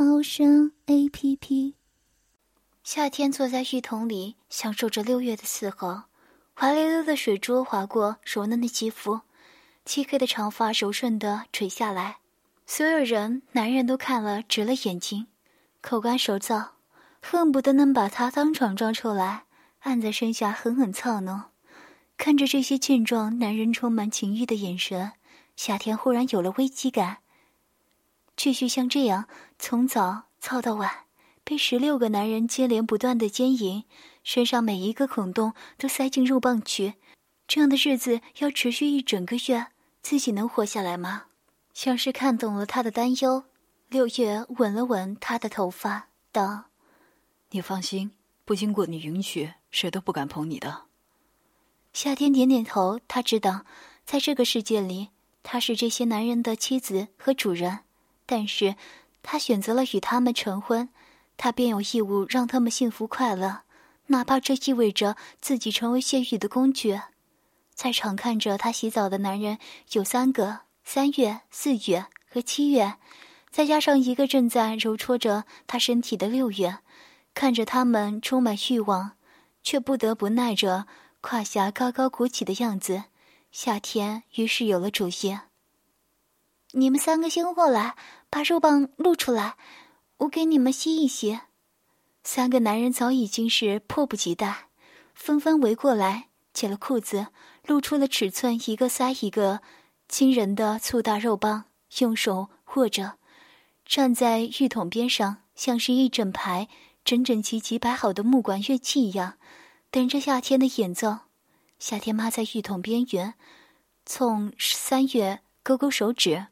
猫声 A P P。夏天坐在浴桶里，享受着六月的伺候，滑溜溜的水珠划过柔嫩的肌肤，漆黑的长发柔顺的垂下来，所有人，男人都看了直了眼睛，口干舌燥，恨不得能把他当场抓出来，按在身下狠狠操弄。看着这些健壮男人充满情欲的眼神。夏天忽然有了危机感。继续像这样从早操到晚，被十六个男人接连不断的奸淫，身上每一个孔洞都塞进肉棒去，这样的日子要持续一整个月，自己能活下来吗？像是看懂了他的担忧，六月吻了吻他的头发，道：“你放心，不经过你允许，谁都不敢碰你的。”夏天点点头，他知道，在这个世界里。他是这些男人的妻子和主人，但是，他选择了与他们成婚，他便有义务让他们幸福快乐，哪怕这意味着自己成为泄欲的工具。在场看着他洗澡的男人有三个：三月、四月和七月，再加上一个正在揉搓着他身体的六月。看着他们充满欲望，却不得不耐着胯下高高鼓起的样子。夏天于是有了主意。你们三个先过来，把肉棒露出来，我给你们吸一吸。三个男人早已经是迫不及待，纷纷围过来，解了裤子，露出了尺寸一个塞一个惊人的粗大肉棒，用手握着，站在浴桶边上，像是一整排整整齐齐摆好的木管乐器一样，等着夏天的演奏。夏天趴在浴桶边缘，冲三月勾勾手指。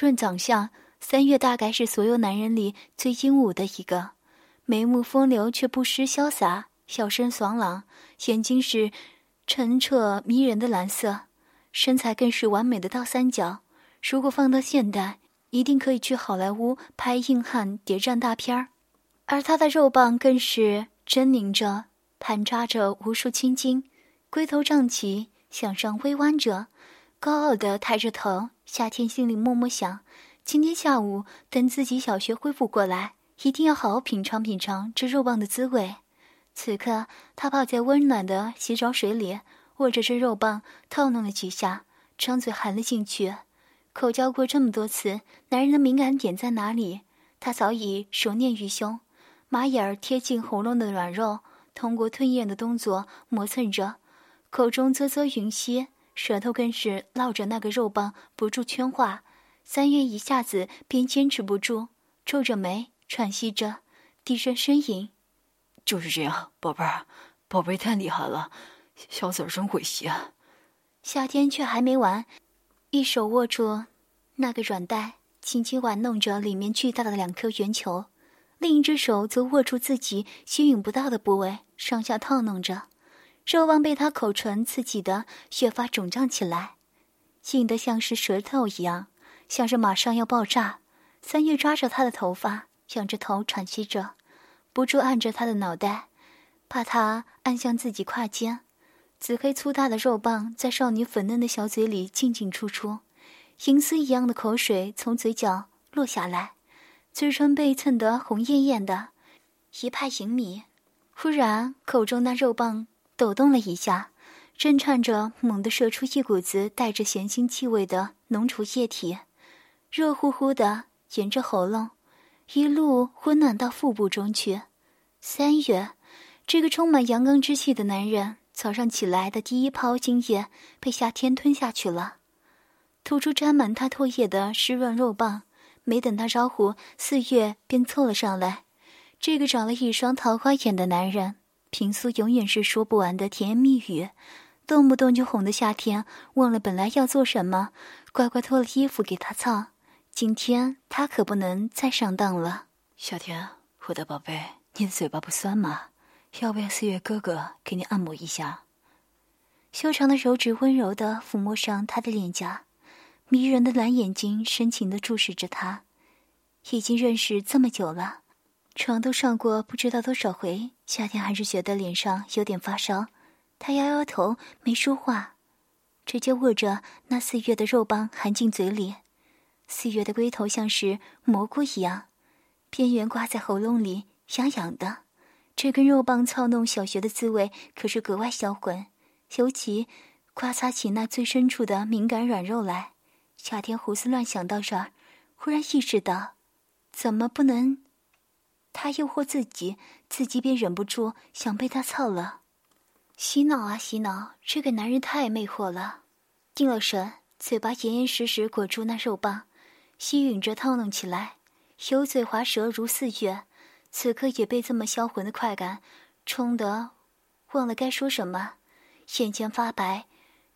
论长相，三月大概是所有男人里最英武的一个，眉目风流却不失潇洒，笑声爽朗，眼睛是澄澈迷人的蓝色，身材更是完美的倒三角。如果放到现代，一定可以去好莱坞拍硬汉谍战大片儿。而他的肉棒更是狰狞着，盘扎着无数青筋。龟头胀起，向上微弯着，高傲的抬着头。夏天心里默默想：今天下午等自己小学恢复过来，一定要好好品尝品尝这肉棒的滋味。此刻，他泡在温暖的洗澡水里，握着这肉棒，套弄了几下，张嘴含了进去。口交过这么多次，男人的敏感点在哪里？他早已熟念于胸。马眼儿贴近喉咙的软肉，通过吞咽的动作磨蹭着。口中啧啧吮吸，舌头更是绕着那个肉棒，不住圈化。三月一下子便坚持不住，皱着眉喘息着，低声呻吟：“就是这样，宝贝儿，宝贝太厉害了，小崽儿真会吸。”夏天却还没完，一手握住那个软袋，轻轻玩弄着里面巨大的两颗圆球，另一只手则握住自己吸引不到的部位，上下套弄着。肉棒被他口唇刺激的越发肿胀起来，硬得像是舌头一样，像是马上要爆炸。三月抓着他的头发，仰着头喘息着，不住按着他的脑袋，怕他按向自己胯间。紫黑粗大的肉棒在少女粉嫩的小嘴里进进出出，银丝一样的口水从嘴角落下来，嘴唇被蹭得红艳艳的，一派淫靡。忽然，口中那肉棒。抖动了一下，震颤着，猛地射出一股子带着咸腥气味的浓稠液体，热乎乎的，沿着喉咙一路温暖到腹部中去。三月，这个充满阳刚之气的男人，早上起来的第一泡精液被夏天吞下去了，吐出沾满他唾液的湿润肉棒。没等他招呼，四月便凑了上来。这个长了一双桃花眼的男人。平素永远是说不完的甜言蜜语，动不动就哄得夏天忘了本来要做什么，乖乖脱了衣服给他操。今天他可不能再上当了。夏天，我的宝贝，你的嘴巴不酸吗？要不要四月哥哥给你按摩一下？修长的手指温柔的抚摸上他的脸颊，迷人的蓝眼睛深情的注视着他。已经认识这么久了，床都上过不知道多少回，夏天还是觉得脸上有点发烧。他摇摇头，没说话，直接握着那四月的肉棒含进嘴里。四月的龟头像是蘑菇一样，边缘挂在喉咙里，痒痒的。这根肉棒操弄小穴的滋味可是格外销魂，尤其刮擦起那最深处的敏感软肉来。夏天胡思乱想到这儿，忽然意识到。怎么不能？他诱惑自己，自己便忍不住想被他操了。洗脑啊洗脑！这个男人太魅惑了。定了神，嘴巴严严实实裹住那肉棒，吸吮着套弄起来，油嘴滑舌如似月。此刻也被这么销魂的快感冲得忘了该说什么，眼前发白，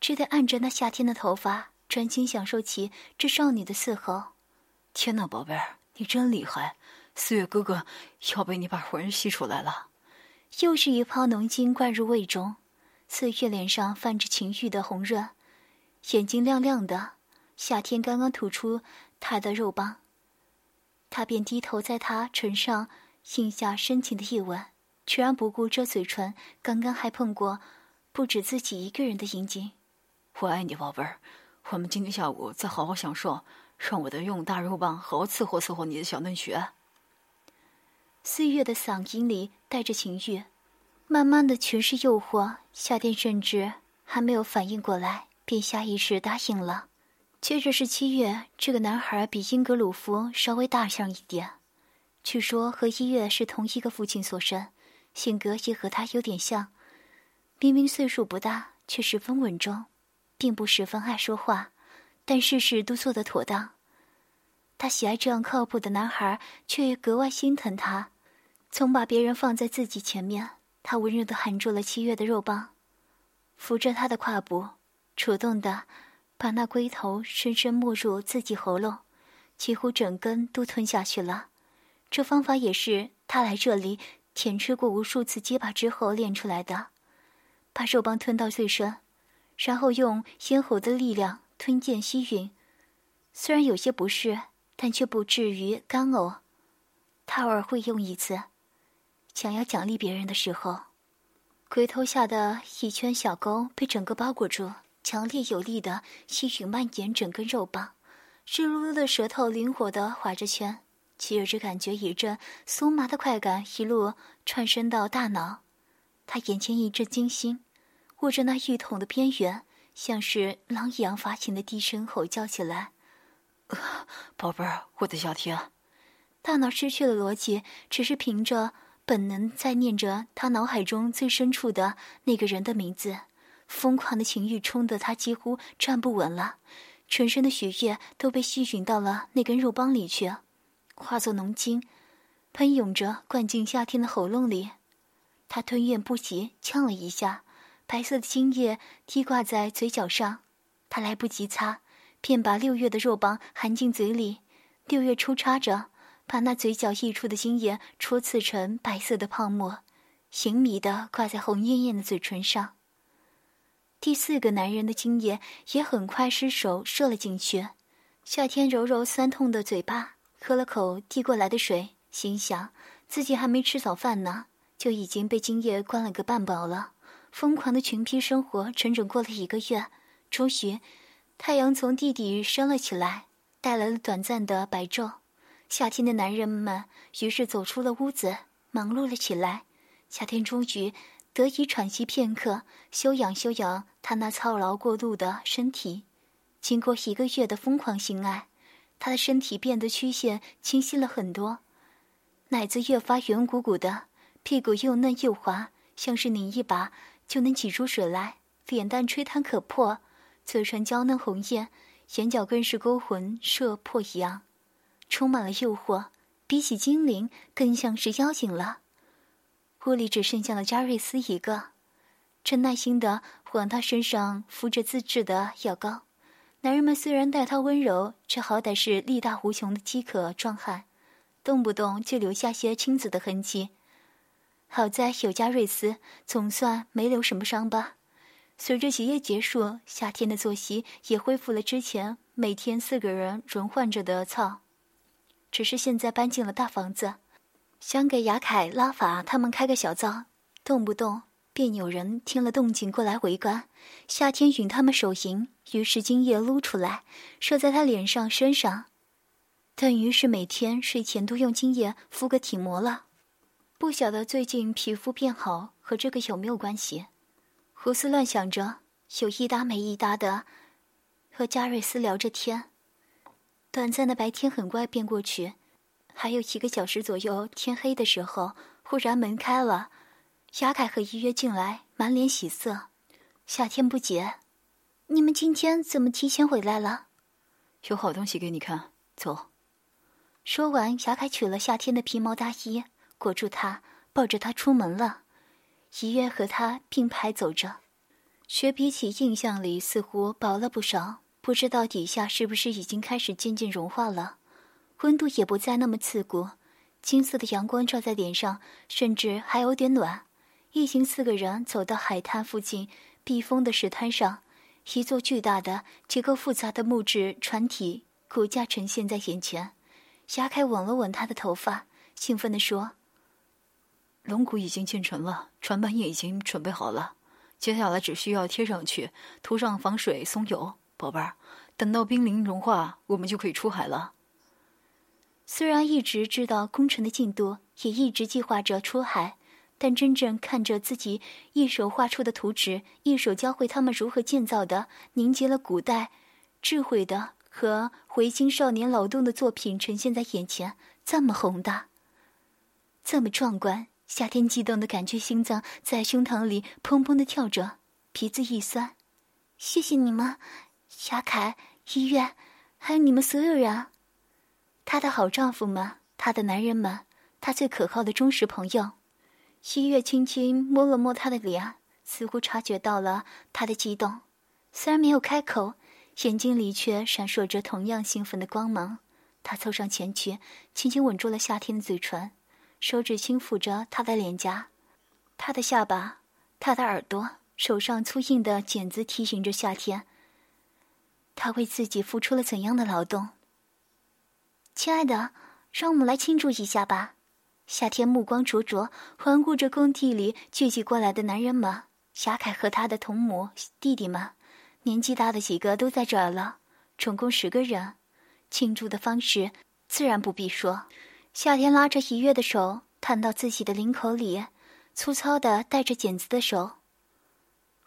只得按着那夏天的头发，专心享受起这少女的伺候。天哪，宝贝儿！你真厉害，四月哥哥要被你把魂吸出来了。又是一泡浓精灌入胃中，四月脸上泛着情欲的红润，眼睛亮亮的。夏天刚刚吐出他的肉棒，他便低头在他唇上印下深情的一吻，全然不顾这嘴唇刚刚还碰过不止自己一个人的阴茎。我爱你，宝贝儿，我们今天下午再好好享受。让我的用大肉棒好好伺候伺候你的小嫩穴。四月的嗓音里带着情欲，慢慢的全是诱惑。夏天甚至还没有反应过来，便下意识答应了。接着是七月，这个男孩比英格鲁夫稍微大上一点，据说和一月是同一个父亲所生，性格也和他有点像。明明岁数不大，却十分稳重，并不十分爱说话。但事事都做得妥当，他喜爱这样靠谱的男孩，却格外心疼他，从把别人放在自己前面。他温柔地含住了七月的肉棒，扶着他的胯部，主动地把那龟头深深没入自己喉咙，几乎整根都吞下去了。这方法也是他来这里舔吃过无数次鸡巴之后练出来的，把肉棒吞到最深，然后用咽喉的力量。吞咽吸吮，虽然有些不适，但却不至于干呕。他偶尔会用一次，想要奖励别人的时候。龟头下的一圈小沟被整个包裹住，强烈有力的吸吮蔓延整根肉棒，湿漉漉的舌头灵活的划着圈，齐尔只感觉一阵酥麻的快感一路窜升到大脑。他眼前一阵惊心，握着那浴桶的边缘。像是狼一样发情的低声吼叫起来：“宝贝儿，我的小天！”大脑失去了逻辑，只是凭着本能在念着他脑海中最深处的那个人的名字。疯狂的情欲冲得他几乎站不稳了，全身的血液都被吸吮到了那根肉棒里去，化作浓精，喷涌着灌进夏天的喉咙里。他吞咽不及，呛了一下。白色的精液滴挂在嘴角上，他来不及擦，便把六月的肉棒含进嘴里。六月抽插着，把那嘴角溢出的精液戳刺成白色的泡沫，淫迷的挂在红艳艳的嘴唇上。第四个男人的精液也很快失手射了进去。夏天揉揉酸痛的嘴巴，喝了口递过来的水，心想自己还没吃早饭呢，就已经被精液灌了个半饱了。疯狂的群批生活整整过了一个月，终于，太阳从地底升了起来，带来了短暂的白昼。夏天的男人们于是走出了屋子，忙碌了起来。夏天终于得以喘息片刻，休养休养他那操劳过度的身体。经过一个月的疯狂性爱，他的身体变得曲线清晰了很多，奶子越发圆鼓鼓的，屁股又嫩又滑，像是拧一把。就能挤出水来，脸蛋吹弹可破，嘴唇娇嫩红艳，眼角更是勾魂摄魄一样，充满了诱惑，比起精灵更像是妖精了。屋里只剩下了加瑞斯一个，正耐心的往他身上敷着自制的药膏。男人们虽然待他温柔，却好歹是力大无穷的饥渴壮汉，动不动就留下些青紫的痕迹。好在有加瑞斯，总算没留什么伤疤。随着结业结束，夏天的作息也恢复了之前每天四个人轮换着的操。只是现在搬进了大房子，想给雅凯、拉法他们开个小灶，动不动便有人听了动静过来围观。夏天允他们手淫，于是精液撸出来，射在他脸上、身上，等于是每天睡前都用精液敷个体膜了。不晓得最近皮肤变好和这个有没有关系？胡思乱想着，有一搭没一搭的和加瑞斯聊着天。短暂的白天很快便过去，还有一个小时左右，天黑的时候，忽然门开了，雅凯和依约进来，满脸喜色。夏天不解：“你们今天怎么提前回来了？”有好东西给你看，走。说完，雅凯取了夏天的皮毛大衣，裹住他，抱着他出门了。依约和他并排走着，雪比起印象里似乎薄了不少。不知道底下是不是已经开始渐渐融化了，温度也不再那么刺骨，金色的阳光照在脸上，甚至还有点暖。一行四个人走到海滩附近避风的石滩上，一座巨大的、结构复杂的木质船体骨架呈现在眼前。霞凯吻了吻他的头发，兴奋地说：“龙骨已经建成了，船板也已经准备好了，接下来只需要贴上去，涂上防水松油。”宝贝儿，等到冰凌融化，我们就可以出海了。虽然一直知道工程的进度，也一直计划着出海，但真正看着自己一手画出的图纸，一手教会他们如何建造的，凝结了古代智慧的和回青少年劳动的作品呈现在眼前，这么宏大，这么壮观，夏天激动的感觉，心脏在胸膛里砰砰的跳着，鼻子一酸。谢谢你们。夏凯、医院，还有你们所有人，她的好丈夫们，她的男人们，她最可靠的忠实朋友。西月轻轻摸了摸他的脸，似乎察觉到了他的激动，虽然没有开口，眼睛里却闪烁着同样兴奋的光芒。他凑上前去，轻轻吻住了夏天的嘴唇，手指轻抚着他的脸颊，他的下巴，他的耳朵，手上粗硬的茧子提醒着夏天。他为自己付出了怎样的劳动？亲爱的，让我们来庆祝一下吧！夏天目光灼灼，环顾着工地里聚集过来的男人们。霞凯和他的同母弟弟们，年纪大的几个都在这儿了，总共十个人。庆祝的方式自然不必说。夏天拉着一月的手，探到自己的领口里，粗糙的带着茧子的手，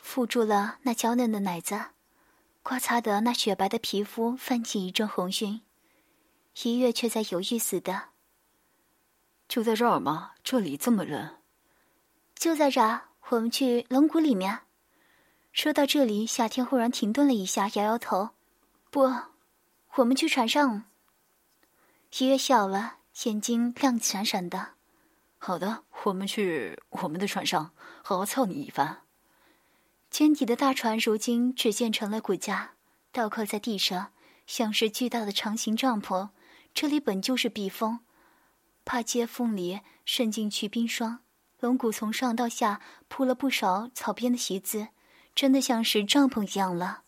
缚住了那娇嫩的奶子。刮擦的那雪白的皮肤泛起一阵红晕，一月却在犹豫似的。就在这儿吗？这里这么冷。就在这儿，我们去龙谷里面。说到这里，夏天忽然停顿了一下，摇摇头：“不，我们去船上。”一月笑了，眼睛亮闪闪的。好的，我们去我们的船上，好好操你一番。尖底的大船如今只建成了骨架，倒扣在地上，像是巨大的长形帐篷。这里本就是避风，怕接缝里渗进去冰霜。龙骨从上到下铺了不少草编的席子，真的像是帐篷一样了，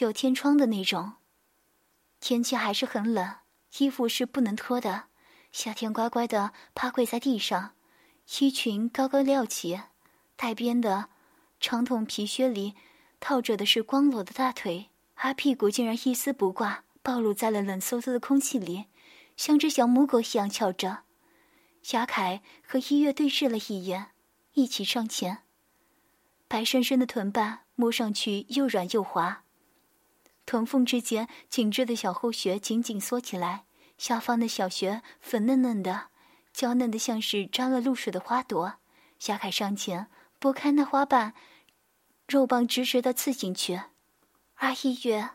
有天窗的那种。天气还是很冷，衣服是不能脱的。夏天乖乖的趴跪在地上，衣裙高高撩起，带边的。长筒皮靴里套着的是光裸的大腿，而屁股竟然一丝不挂，暴露在了冷飕飕的空气里，像只小母狗一样翘着。雅凯和一月对视了一眼，一起上前。白生生的臀瓣摸上去又软又滑，臀缝之间紧致的小后穴紧紧缩起来，下方的小穴粉嫩嫩的，娇嫩的像是沾了露水的花朵。雅凯上前拨开那花瓣。肉棒直直的刺进去，阿一月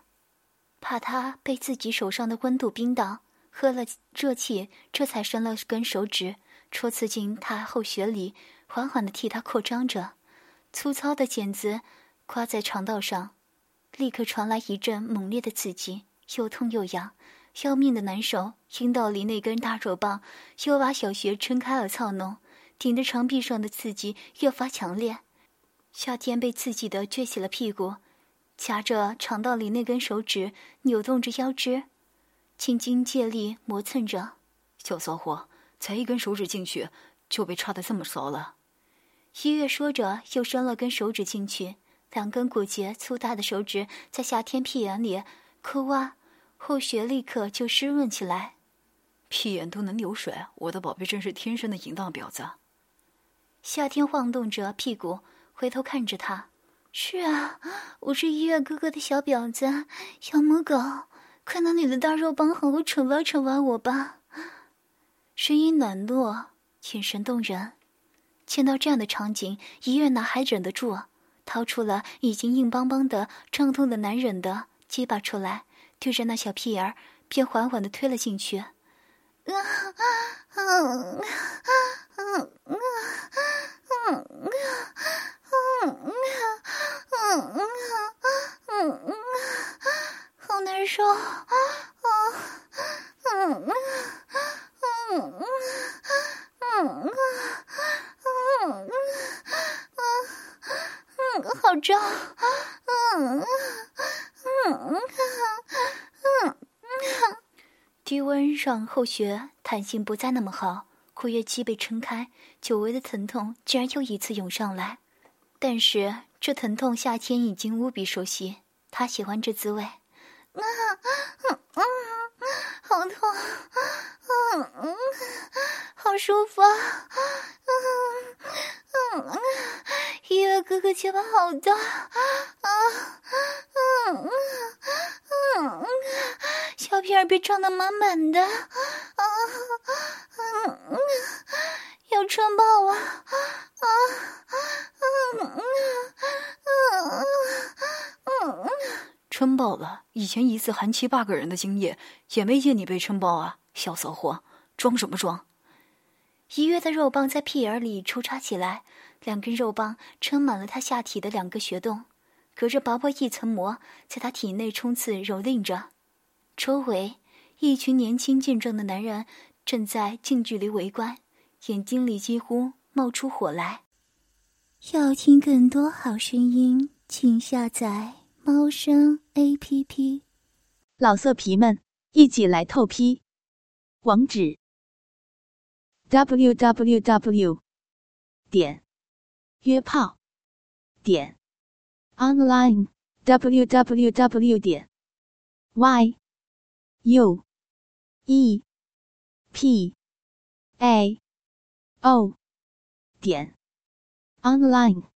怕他被自己手上的温度冰到，喝了热气，这才伸了根手指戳刺进他后穴里，缓缓的替他扩张着。粗糙的剪子刮在肠道上，立刻传来一阵猛烈的刺激，又痛又痒，要命的难受，阴道里那根大肉棒又把小穴撑开了操弄，顶着长臂上的刺激越发强烈。夏天被刺激的撅起了屁股，夹着肠道里那根手指，扭动着腰肢，轻轻借力磨蹭着。小骚货，才一根手指进去，就被插得这么骚了。一月说着，又伸了根手指进去，两根骨节粗大的手指在夏天屁眼里抠挖。后穴立刻就湿润起来，屁眼都能流水，我的宝贝真是天生的淫荡婊子。夏天晃动着屁股，回头看着他。是啊我是医院哥哥的小婊子小母狗快拿你的大肉棒好好惩罚惩罚我吧。声音暖糯眼神动人。见到这样的场景医院哪还忍得住掏出了已经硬邦邦的胀痛的难忍的鸡巴出来对着那小屁眼儿便缓缓的推了进去。啊啊啊啊啊啊啊啊啊啊啊嗯嗯嗯嗯嗯嗯好难受啊！嗯嗯嗯嗯嗯嗯好胀！嗯嗯嗯。低温让后穴弹性不再那么好，括约肌被撑开，久违的疼痛竟然又一次涌上来。但是这疼痛夏天已经无比熟悉，他喜欢这滋味。啊，嗯嗯，好痛，嗯嗯，好舒服啊，嗯嗯，一月哥哥肩膀好大，啊，嗯嗯嗯。小屁儿被撞得满满的，啊，嗯嗯，要撑爆啊，啊，啊啊啊啊啊啊，撑爆了！以前一次含七八个人的经验，也没见你被撑爆啊，小骚货，装什么装？一月的肉棒在屁眼里抽插起来，两根肉棒撑满了他下体的两个穴洞，隔着薄薄一层膜，在他体内冲刺蹂躏着。周围一群年轻健壮的男人正在近距离围观，眼睛里几乎冒出火来。要听更多好声音，请下载猫声 A P P。老色皮们，一起来透批！网址：w w w 点约炮点 online w w w 点 y。U E P A O 点 online。